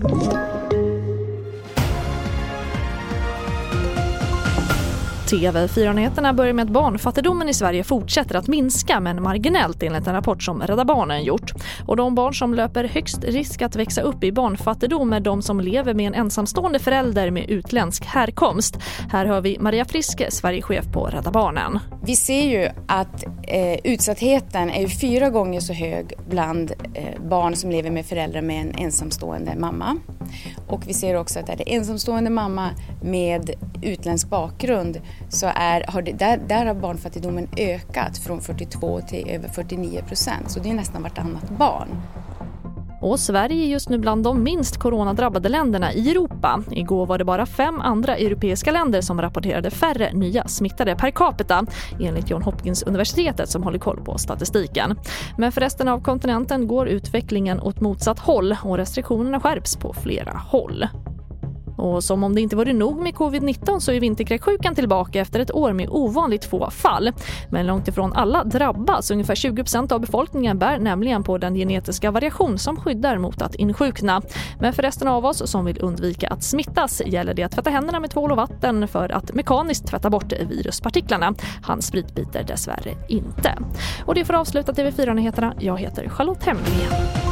Thank you. TV4-nyheterna börjar med att barnfattigdomen i Sverige fortsätter att minska men marginellt enligt en rapport som Rädda Barnen gjort. Och de barn som löper högst risk att växa upp i barnfattigdom är de som lever med en ensamstående förälder med utländsk härkomst. Här hör vi Maria Friske, Sverigechef på Rädda Barnen. Vi ser ju att eh, utsattheten är fyra gånger så hög bland eh, barn som lever med föräldrar med en ensamstående mamma. Och vi ser också att är det ensamstående mamma med utländsk bakgrund så är, har det, där, där har barnfattigdomen ökat från 42 till över 49 procent. Så det är nästan vartannat barn. Och Sverige är just nu bland de minst coronadrabbade länderna i Europa. Igår var det bara fem andra europeiska länder som rapporterade färre nya smittade per capita enligt John Hopkins universitetet som håller koll på statistiken. Men för resten av kontinenten går utvecklingen åt motsatt håll och restriktionerna skärps på flera håll. Och som om det inte vore nog med covid-19 så är vinterkräksjukan tillbaka efter ett år med ovanligt få fall. Men långt ifrån alla drabbas. Ungefär 20% av befolkningen bär nämligen på den genetiska variation som skyddar mot att insjukna. Men för resten av oss som vill undvika att smittas gäller det att tvätta händerna med tvål och vatten för att mekaniskt tvätta bort viruspartiklarna. Handsprit biter dessvärre inte. Och det får avsluta TV4-nyheterna. Jag heter Charlotte Hemlingen.